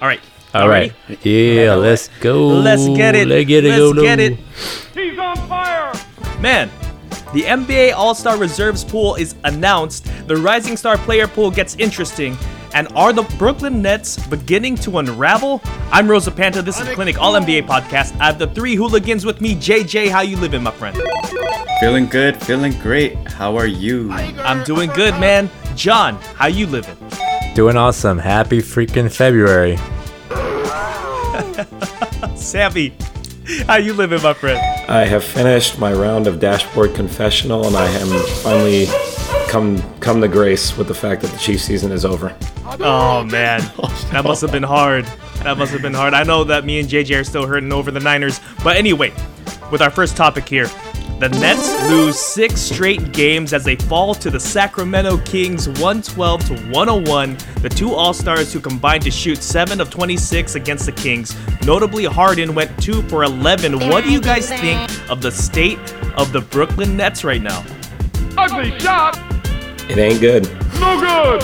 All right. All Y'all right. ready? Yeah, let's go. Let's get it. Let's get it. Let's go, get no. it. He's on fire! Man, the NBA All Star Reserves pool is announced. The Rising Star player pool gets interesting. And are the Brooklyn Nets beginning to unravel? I'm Rosa Panta. This is Clinic All NBA podcast. I have the three hooligans with me. JJ, how you living, my friend? Feeling good, feeling great. How are you? I'm doing good, man. John, how you living? Doing awesome. Happy freaking February. Savvy, how you living, my friend? I have finished my round of dashboard confessional, and I am finally come come to grace with the fact that the Chiefs season is over. Oh man, that must have been hard. That must have been hard. I know that me and JJ are still hurting over the Niners, but anyway, with our first topic here, the Nets lose six straight games as they fall to the Sacramento Kings 112 to 101. The two All Stars who combined to shoot 7 of 26 against the Kings. Notably, Harden went 2 for 11. What do you guys think of the state of the Brooklyn Nets right now? Ugly shot! It ain't good. No good!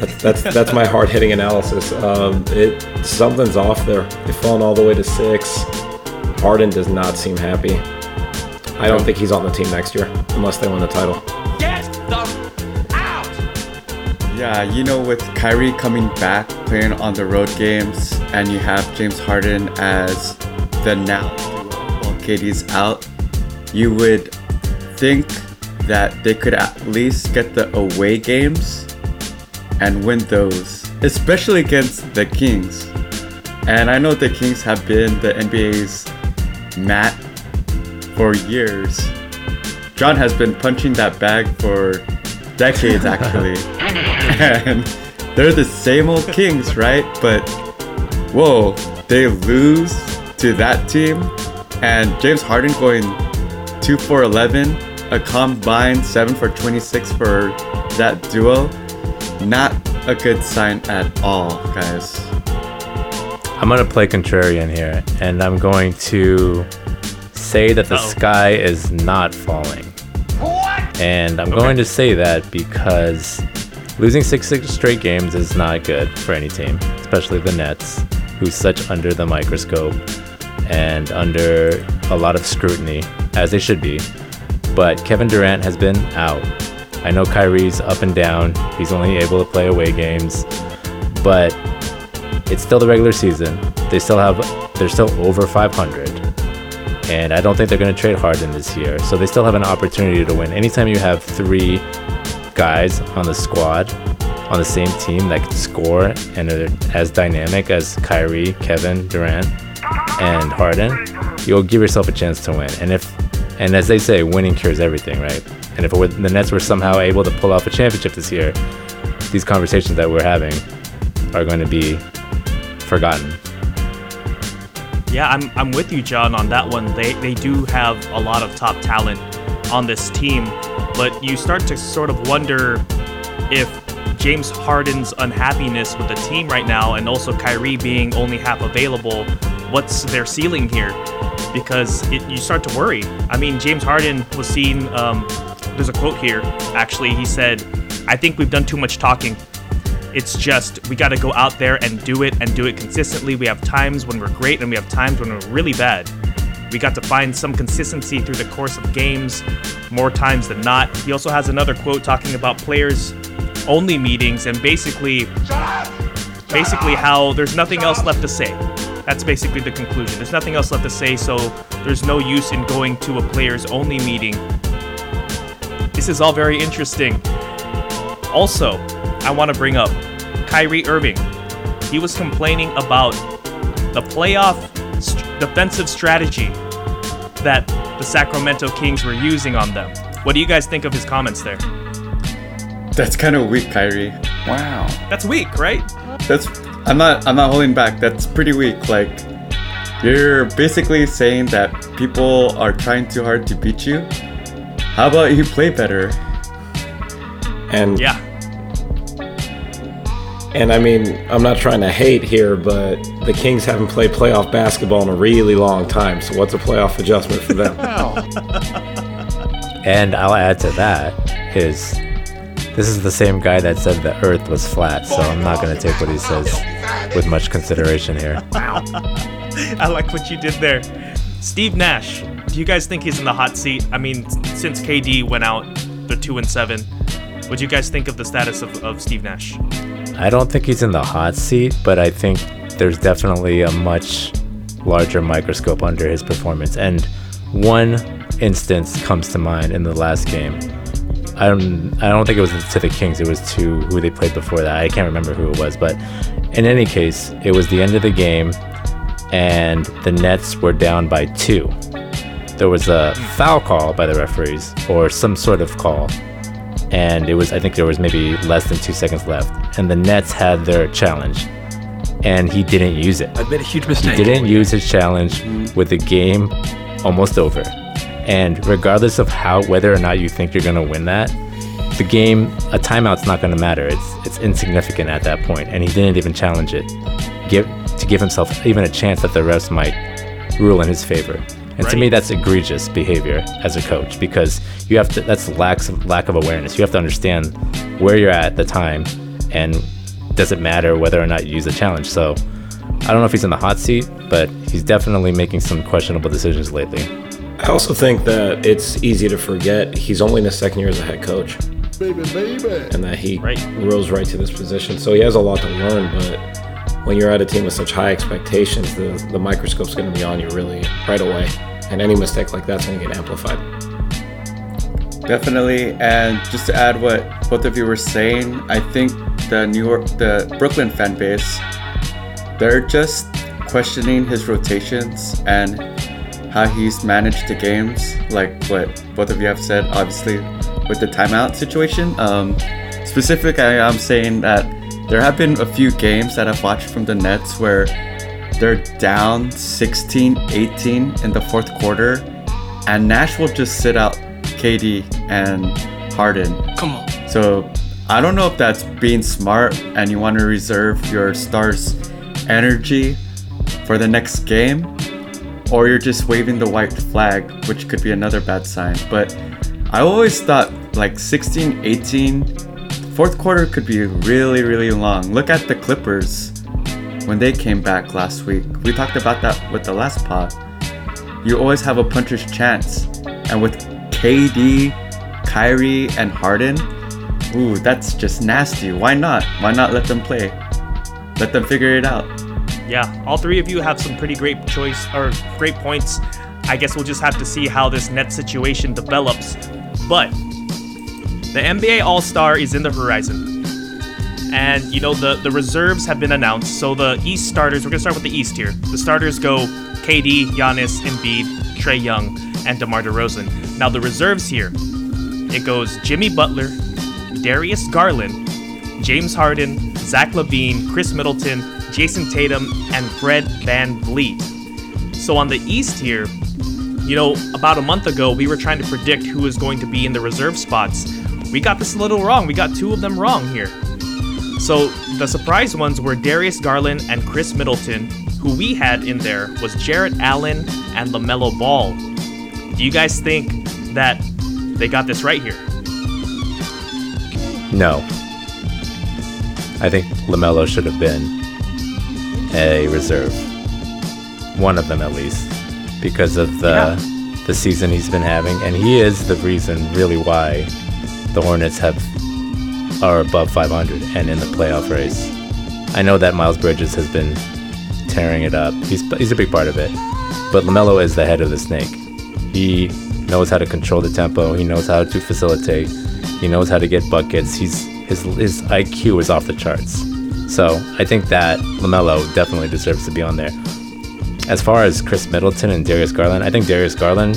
That's that's, that's my hard hitting analysis. Um, it something's off there. They've fallen all the way to six. Harden does not seem happy. I don't think he's on the team next year unless they win the title. Get them out! Yeah, you know, with Kyrie coming back, playing on the road games, and you have James Harden as the now while KD's out, you would think that they could at least get the away games and win those, especially against the Kings. And I know the Kings have been the NBA's mat for years. John has been punching that bag for decades, actually. and they're the same old Kings, right? But whoa, they lose to that team. And James Harden going 2 for 11, a combined 7 for 26 for that duo. Not a good sign at all, guys. I'm going to play contrarian here, and I'm going to say that the Uh-oh. sky is not falling. What? And I'm going to say that because losing six, six straight games is not good for any team, especially the Nets, who's such under the microscope and under a lot of scrutiny, as they should be. But Kevin Durant has been out. I know Kyrie's up and down. He's only able to play away games, but it's still the regular season. They still have, they're still over 500 and I don't think they're going to trade Harden this year. So they still have an opportunity to win. Anytime you have three guys on the squad on the same team that can score and are as dynamic as Kyrie, Kevin Durant, and Harden, you'll give yourself a chance to win. And if and as they say, winning cures everything, right? And if were, the Nets were somehow able to pull off a championship this year, these conversations that we're having are going to be forgotten. Yeah, I'm, I'm with you, John, on that one. They, they do have a lot of top talent on this team, but you start to sort of wonder if James Harden's unhappiness with the team right now and also Kyrie being only half available, what's their ceiling here? Because it, you start to worry. I mean, James Harden was seen, um, there's a quote here, actually. He said, I think we've done too much talking. It's just we got to go out there and do it and do it consistently. We have times when we're great and we have times when we're really bad. We got to find some consistency through the course of games more times than not. He also has another quote talking about players only meetings and basically basically how there's nothing else left to say. That's basically the conclusion. There's nothing else left to say, so there's no use in going to a players only meeting. This is all very interesting. Also, I want to bring up Kyrie Irving. He was complaining about the playoff st- defensive strategy that the Sacramento Kings were using on them. What do you guys think of his comments there? That's kind of weak, Kyrie. Wow. That's weak, right? That's I'm not I'm not holding back. That's pretty weak. Like you're basically saying that people are trying too hard to beat you. How about you play better? And Yeah. And I mean, I'm not trying to hate here, but the Kings haven't played playoff basketball in a really long time. So what's a playoff adjustment for them? And I'll add to that is This is the same guy that said the Earth was flat, so I'm not gonna take what he says with much consideration here. I like what you did there. Steve Nash, do you guys think he's in the hot seat? I mean, since KD went out, the two and seven. What do you guys think of the status of, of Steve Nash? I don't think he's in the hot seat, but I think there's definitely a much larger microscope under his performance. And one instance comes to mind in the last game. I don't, I don't think it was to the Kings. It was to who they played before that. I can't remember who it was, but in any case, it was the end of the game, and the Nets were down by two. There was a foul call by the referees, or some sort of call, and it was I think there was maybe less than two seconds left, and the Nets had their challenge, and he didn't use it. I've made a huge mistake. He didn't use his challenge with the game almost over. And regardless of how whether or not you think you're gonna win that, the game a timeout's not gonna matter. It's it's insignificant at that point, and he didn't even challenge it. Give to give himself even a chance that the refs might rule in his favor. And to me, that's egregious behavior as a coach because you have to. That's lack of lack of awareness. You have to understand where you're at at the time, and does it matter whether or not you use a challenge? So I don't know if he's in the hot seat, but he's definitely making some questionable decisions lately. I also think that it's easy to forget he's only in his second year as a head coach. And that he Right. rose right to this position. So he has a lot to learn, but when you're at a team with such high expectations, the, the microscope's going to be on you really right away. And any mistake like that's going to get amplified. Definitely, and just to add what both of you were saying, I think the New York, the Brooklyn fan base, they're just questioning his rotations and how he's managed the games. Like what both of you have said, obviously, with the timeout situation. Um, specifically, I'm saying that there have been a few games that I've watched from the Nets where they're down 16, 18 in the fourth quarter, and Nash will just sit out KD and Harden. Come on. So I don't know if that's being smart and you want to reserve your stars' energy for the next game, or you're just waving the white flag, which could be another bad sign. But I always thought like 16, 18, fourth quarter could be really, really long. Look at the Clippers when they came back last week. We talked about that with the last pod. You always have a puncher's chance. And with KD, Kyrie, and Harden, ooh, that's just nasty. Why not? Why not let them play? Let them figure it out. Yeah, all three of you have some pretty great choice or great points. I guess we'll just have to see how this net situation develops. But the NBA All Star is in the horizon. And you know the the reserves have been announced. So the East starters, we're gonna start with the East here. The starters go KD, Giannis, Embiid, Trae Young, and DeMar DeRozan. Now the reserves here, it goes Jimmy Butler, Darius Garland, James Harden, Zach LaVine, Khris Middleton, Jayson Tatum, and Fred VanVleet. So on the East here, you know, about a month ago, we were trying to predict who is going to be in the reserve spots. We got this a little wrong. We got two of them wrong here. So the surprise ones were Darius Garland and Khris Middleton. Who we had in there was Jarrett Allen and LaMelo Ball. Do you guys think that they got this right here? No. I think LaMelo should have been a reserve. One of them at least. Because of the the season he's been having. And he is the reason really why the Hornets have are above 500 and in the playoff race. I know that Miles Bridges has been tearing it up. He's he's a big part of it. But LaMelo is the head of the snake. He knows how to control the tempo. He knows how to facilitate. He knows how to get buckets. He's his his IQ is off the charts. So I think that LaMelo definitely deserves to be on there. As far as Khris Middleton and Darius Garland, I think Darius Garland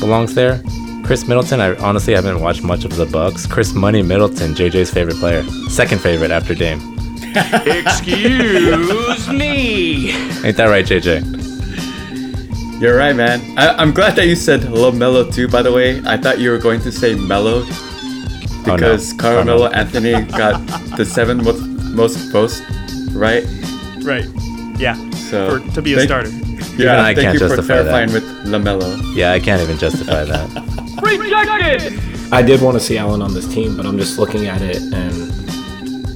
belongs there. Khris Middleton, I honestly haven't watched much of the Bucks. Khris Money Middleton, JJ's favorite player, second favorite after Dame. Excuse me. Ain't that right, JJ? You're right, man. I- I'm glad that you said LaMelo too, by the way. I thought you were going to say Mello Oh, no. because oh, Carmelo Carmelo. Anthony got the seventh most, most votes, right? Right. Yeah. So for, to be a thank- starter. Yeah, I thank can't you for justify that. clarifying with LaMelo. Yeah, I can't even justify that. Rejected! I did want to see Allen on this team, but I'm just looking at it, and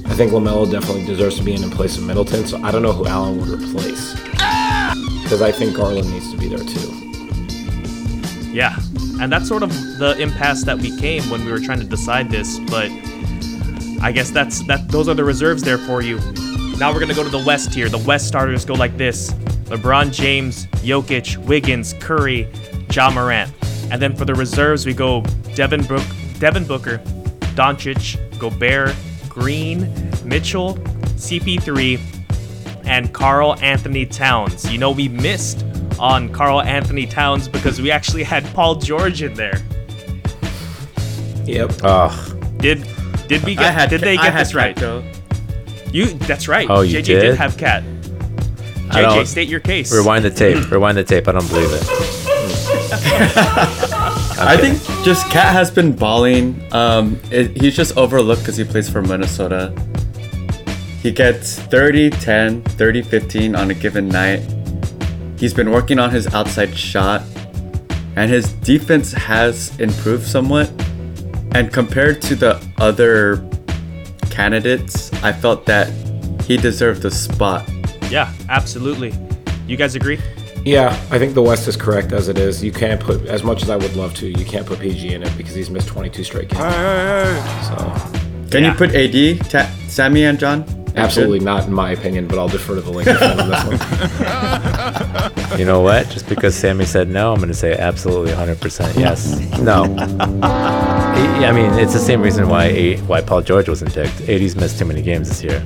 I think LaMelo definitely deserves to be in in place of Middleton. So I don't know who Allen would replace ah! because I think Garland needs to be there too. Yeah, and that's sort of the impasse that we came when we were trying to decide this. But I guess that's that. Those are the reserves there for you. Now we're gonna go to the West here. The West starters go like this: LeBron James, Jokic, Wiggins, Curry, Ja Morant. And then for the reserves, we go Devin Brook, Devin Booker, Doncic, Gobert, Green, Mitchell, CP3, and Karl-Anthony Towns. You know we missed on Karl-Anthony Towns because we actually had Paul George in there. Yep. Ugh. Did did we get had did they get had this right? Cat, though. You that's right. Oh, you JJ did? have cat. I JJ, don't- state your case. Rewind the tape. Rewind the tape. I don't believe it. I think just Cat has been balling. Um, it, he's just overlooked because he plays for Minnesota. He gets 30, 10, 30, 15 on a given night. He's been working on his outside shot, and his defense has improved somewhat. And compared to the other candidates, I felt that he deserved the spot. Yeah, absolutely. You guys agree? Yeah, I think the West is correct as it is. You can't put as much as I would love to. You can't put PG in it because he's missed 22 straight games. So Can Yeah. you put AD, Ta- Sammy, and John? absolutely not in my opinion, but I'll defer to the Lakers on this one. You know what? Just because Sammy said no, I'm going to say absolutely 100% yes. No. I I mean, it's the same reason why why Paul George wasn't picked. AD's missed too many games this year.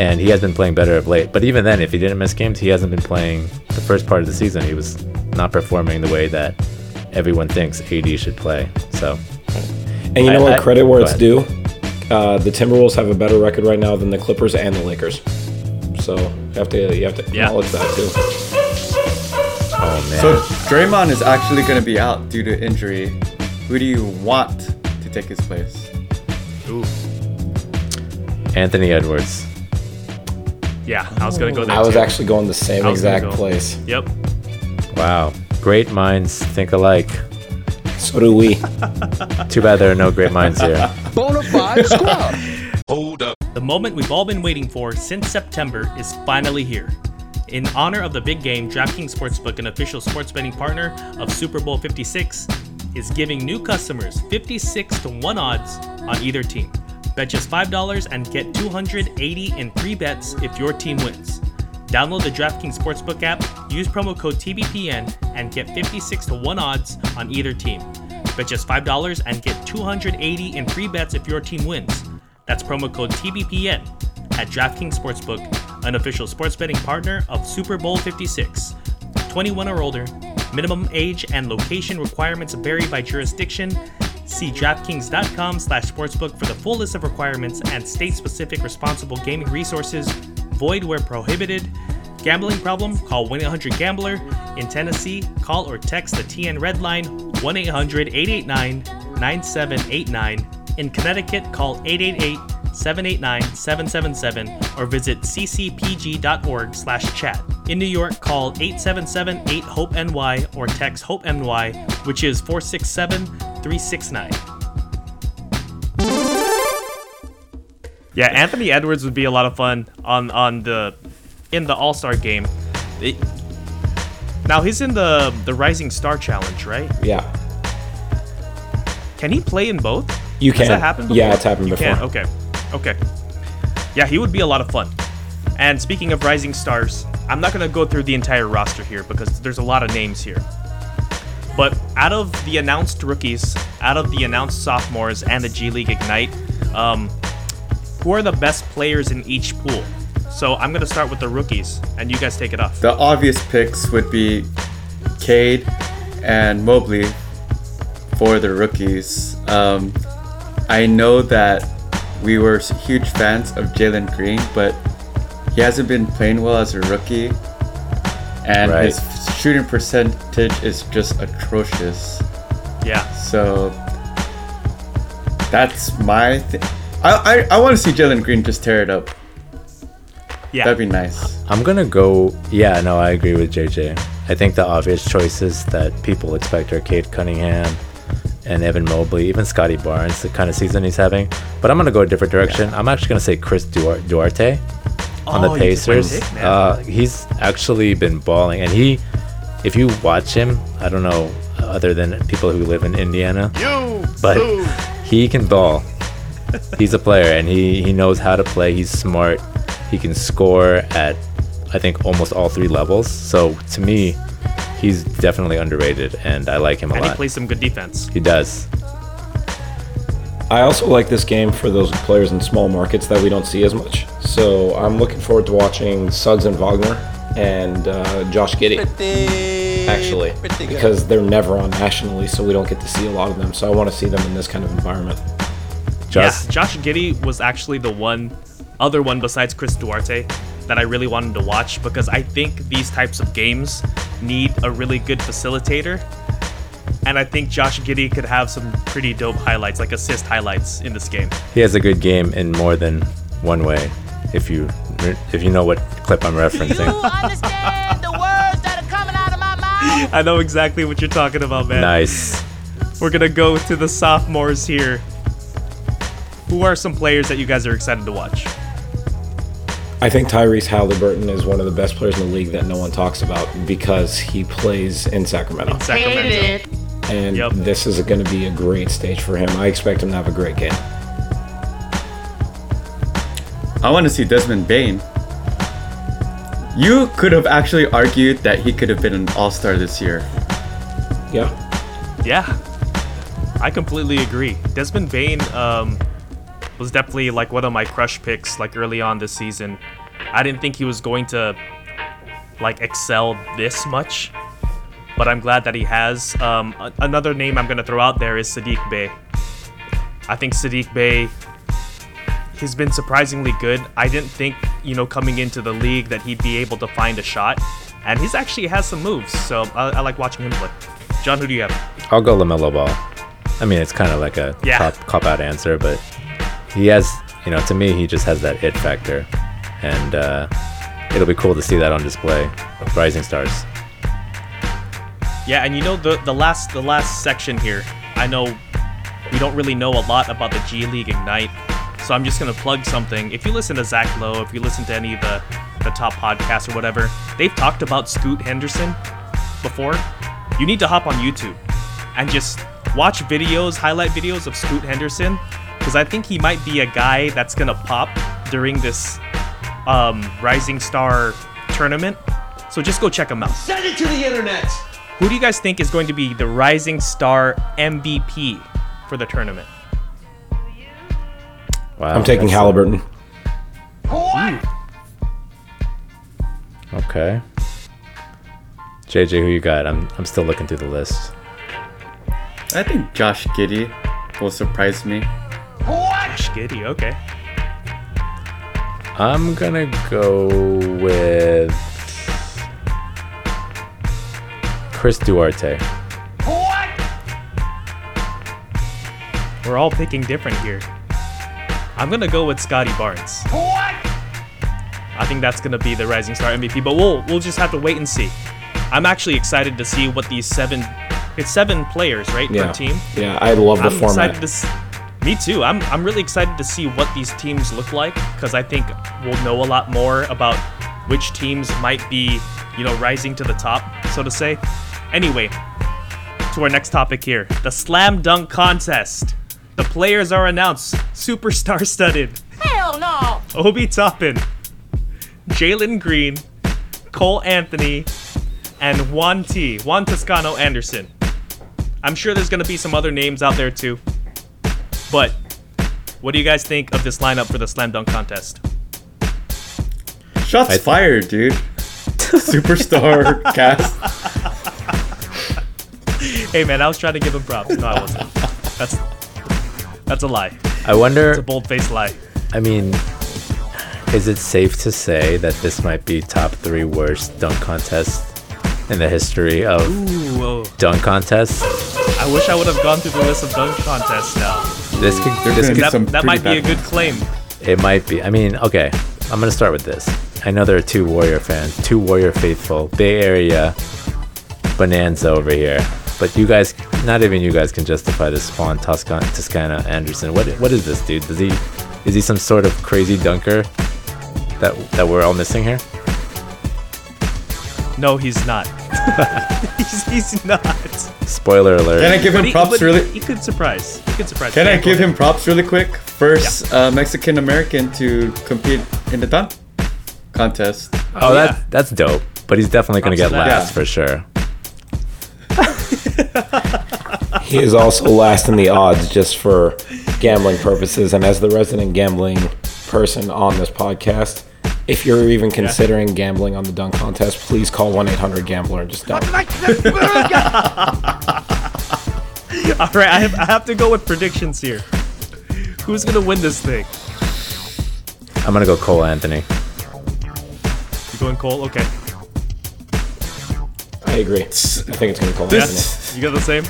And he has been playing better of late. But even then, if he didn't miss games, he hasn't been playing the first part of the season. He was not performing the way that everyone thinks AD should play. So, And you know I- what? I- Credit where it's ahead. due. Uh, the Timberwolves have a better record right now than the Clippers and the Lakers. So you have to you have to Yeah. acknowledge that too. oh man. So Draymond is actually going to be out due to injury. Who do you want to take his place? Ooh. Anthony Edwards. Yeah, I was gonna go there. I was too. actually going the same I was gonna exact go- place. Yep. Wow. Great minds think alike. So do we. Too bad there are no great minds here. Bonafide squad. Hold up. The moment we've all been waiting for since September is finally here. In honor of the big game, DraftKings Sportsbook, an official sports betting partner of Super Bowl 56, is giving new customers 56 to 1 odds on either team. Bet just $5 and get 280 in free bets if your team wins. Download the DraftKings Sportsbook app, use promo code TBPN, and get 56 to 1 odds on either team. Bet just $5 and get 280 in free bets if your team wins. That's promo code TBPN at DraftKings Sportsbook, an official sports betting partner of Super Bowl 56. 21 or older. Minimum age and location requirements vary by jurisdiction. See DraftKings.com slash sportsbook for the full list of requirements and state-specific responsible gaming resources. Void where prohibited. Gambling problem? Call 1-800-GAMBLER. In Tennessee, call or text the TN Red Line 1-800-889-9789. In Connecticut, call 888-789-777 or visit ccpg.org slash chat. In New York, call 877-8-HOPE-NY or text HOPE-NY, which is 467-369. Yeah, Anthony Edwards would be a lot of fun on on the in the All Star game. It- now he's in the the Rising Star Challenge, right? Yeah. Can he play in both? You Has can. that happened? Yeah, it's happened you before. Can. Okay. Okay. Yeah, he would be a lot of fun. And speaking of Rising Stars, I'm not gonna go through the entire roster here because there's a lot of names here. But out of the announced rookies, out of the announced sophomores and the G League Ignite, um, who are the best players in each pool? So I'm gonna start with the rookies, and you guys take it off. The obvious picks would be Cade and Mobley for the rookies. Um, I know that we were huge fans of Jalen Green, but he hasn't been playing well as a rookie, and Right. his shooting percentage is just atrocious. Yeah. So that's my thing. I, I, I want to see Jalen Green just tear it up. Yeah. That'd be nice. I'm gonna go. Yeah, no, I agree with JJ. I think the obvious choices that people expect are Cade Cunningham and Evan Mobley, even Scottie Barnes, the kind of season he's having. But I'm gonna go a different direction. I'm actually gonna say Chris Duarte on Oh, the went Pacers. uh, he's actually been balling, and he, if you watch him, I don't know, other than people who live in Indiana, You but he can ball. He's a player, and he he knows how to play. He's smart. He can score at, I think, almost all three levels. So to me, he's definitely underrated, and I like him a And he plays some good defense. He does. I also like this game for those players in small markets that we don't see as much. So I'm looking forward to watching Suggs and Wagner and uh, Josh Giddey. Actually, because they're never on nationally, so we don't get to see a lot of them. So I want to see them in this kind of environment. Josh, Yeah, Josh Giddey was actually the one, other one besides Chris Duarte, that I really wanted to watch because I think these types of games need a really good facilitator. And I think Josh Giddey could have some pretty dope highlights, like assist highlights in this game. he has a good game in more than one way. If you if you know what clip I'm referencing. understand the words that are coming out of my mouth? I know exactly what you're talking about, man. Nice. We're gonna go to the sophomores here. Who are some players that you guys are excited to watch? I think Tyrese Haliburton is one of the best players in the league that no one talks about because he plays in Sacramento. Sacramento. And Yep. this is going to be a great stage for him. I expect him to have a great game. I want to see Desmond Bane. You could have actually argued that he could have been an All Star this year. Yeah. Yeah, I completely agree. Desmond Bane um, was definitely like one of my crush picks like early on this season. I didn't think he was going to like excel this much, but I'm glad that he has. Um, a- another name I'm gonna throw out there is Sadiq Bey. I think Sadiq Bey he's been surprisingly good. I didn't think, you know, coming into the league that he'd be able to find a shot, and he's actually has some moves. So I, I like watching him play. John, who do you have? I'll go LaMelo Ball. I mean, it's kind of like a Yeah. cop cop out answer, but he has, you know, to me, he just has that it factor, and uh, it'll be cool to see that on display. Rising Stars. Yeah, and you know the the last the last section here. I know we don't really know a lot about the G League Ignite, so I'm just gonna plug something. If you listen to Zach Lowe, if you listen to any of the the top podcasts or whatever, they've talked about Scoot Henderson before. You need to hop on YouTube and just watch videos, highlight videos of Scoot Henderson, because I think he might be a guy that's gonna pop during this um, Rising Star tournament. So just go check him out. Send it to the internet. Who do you guys think is going to be the Rising Star MVP for the tournament? Wow. I'm taking that's a- Haliburton. What? Okay. JJ, who you got? I'm I'm still looking through the list. I think Josh Giddey will surprise me. What? Josh Giddey, okay. I'm gonna go with Chris Duarte. What? We're all picking different here. I'm gonna go with Scottie Barnes. What? I think that's gonna be the Rising Star MVP, but we'll we'll just have to wait and see. I'm actually excited to see what these seven it's seven players, right, Yeah. per team. Yeah, I love the I'm format. excited to s- Me too. I'm I'm really excited to see what these teams look like because I think we'll know a lot more about which teams might be, you know, rising to the top, so to say. Anyway, to our next topic here, the slam dunk contest. The players are announced, superstar studded. Hell no! Obi Toppin, Jalen Green, Cole Anthony, and Juan T. Juan Toscano Anderson. I'm sure there's gonna be some other names out there too. But what do you guys think of this lineup for the slam dunk contest? Shots I- fired, dude. Superstar cast. Hey man, I was trying to give him props. No, I wasn't. That's that's a lie. I wonder. It's a bold faced lie. I mean, is it safe to say that this might be top three worst dunk contests in the history of Ooh, dunk contests? I wish I would have gone through the list of dunk contests now. This could. This could. That, some that might be a good claim. It might be. I mean, okay. I'm gonna start with this. I know there are two Warrior fans, two Warrior faithful, Bay Area bonanza over here. But you guys, not even you guys can justify this Juan Toscano, Toscano Anderson. What what is this dude? Does he is he some sort of crazy dunker that that we're all missing here? No, he's not. he's, he's not. Spoiler alert. Can I give him he, props but really? He could surprise. He could surprise. Can I give ahead. him props really quick? First uh, Mexican American to compete in the dunk contest. oh, yeah. that's that's dope. But he's definitely gonna get last Yeah. for sure. He is also last in the odds just for gambling purposes. And as the resident gambling person on this podcast, if you're even considering gambling on the dunk contest, please call 1 800 Gambler and just don't. All right, I have, I have to go with predictions here. Who's gonna win this thing? I'm gonna go Cole Anthony. You're going Cole? Okay. I agree. I think it's going to Cole Anthony. This You got the same.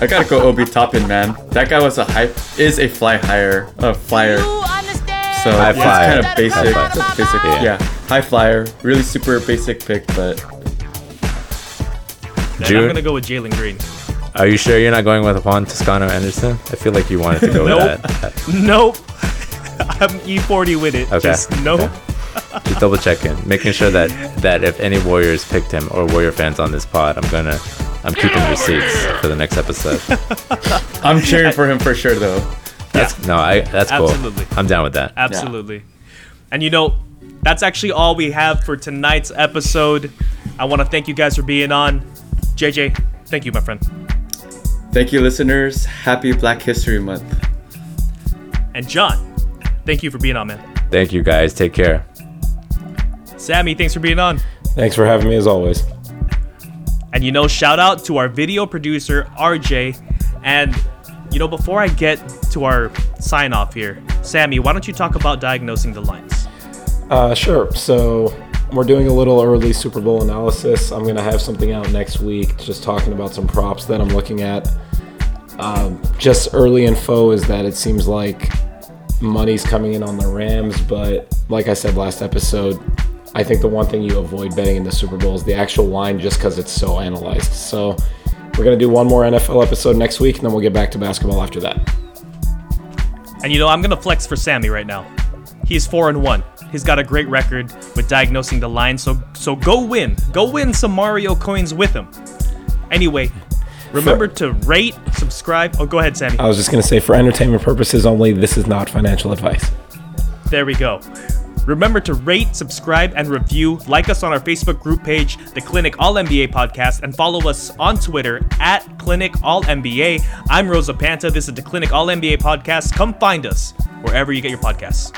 I gotta go Obi Toppin, man. That guy was a hype is a fly higher, a flyer. So High it's flyer. kind of basic, flyer. basic, Yeah. yeah. high flyer, really super basic pick, but Then June? I'm gonna go with Jalen Green. Are you sure you're not going with Juan Toscano Anderson? I feel like you wanted to go Nope. with that. Nope. I'm E40 with it. Okay. Just nope. Okay. Just double checking, making sure that that if any Warriors picked him or Warrior fans on this pod, I'm gonna I'm keeping receipts for the next episode. I'm cheering for him for sure though. That's no, I that's cool. Absolutely. I'm down with that. Absolutely. And you know, that's actually all we have for tonight's episode. I want to thank you guys for being on. JJ, thank you, my friend. Thank you, listeners. Happy Black History Month. And John, thank you for being on, man. Thank you guys. Take care. Sammy, thanks for being on. Thanks for having me as always. And you know, shout out to our video producer, RJ. And you know, before I get to our sign off here, Sammy, why don't you talk about diagnosing the lines? Uh, sure. So we're doing a little early Super Bowl analysis. I'm gonna have something out next week, just talking about some props that I'm looking at. Um, just early info is that it seems like money's coming in on the Rams, but like I said last episode, I think the one thing you avoid betting in the Super Bowl is the actual line, just because it's so analyzed. So we're gonna do one more NFL episode next week, and then we'll get back to basketball after that. And you know, I'm gonna flex for Sammy right now. He's four and one. He's got a great record with diagnosing the line. So so go win. Go win some Mario coins with him. Anyway, remember to rate, subscribe. Oh, go ahead, Sammy. I was just gonna say, for entertainment purposes only, this is not financial advice. There we go. Remember to rate, subscribe, and review. Like us on our Facebook group page, the Clinic All NBA Podcast, and follow us on Twitter at Clinic All NBA. I'm Rosa Panta. This is the Clinic All NBA Podcast. Come find us wherever you get your podcasts.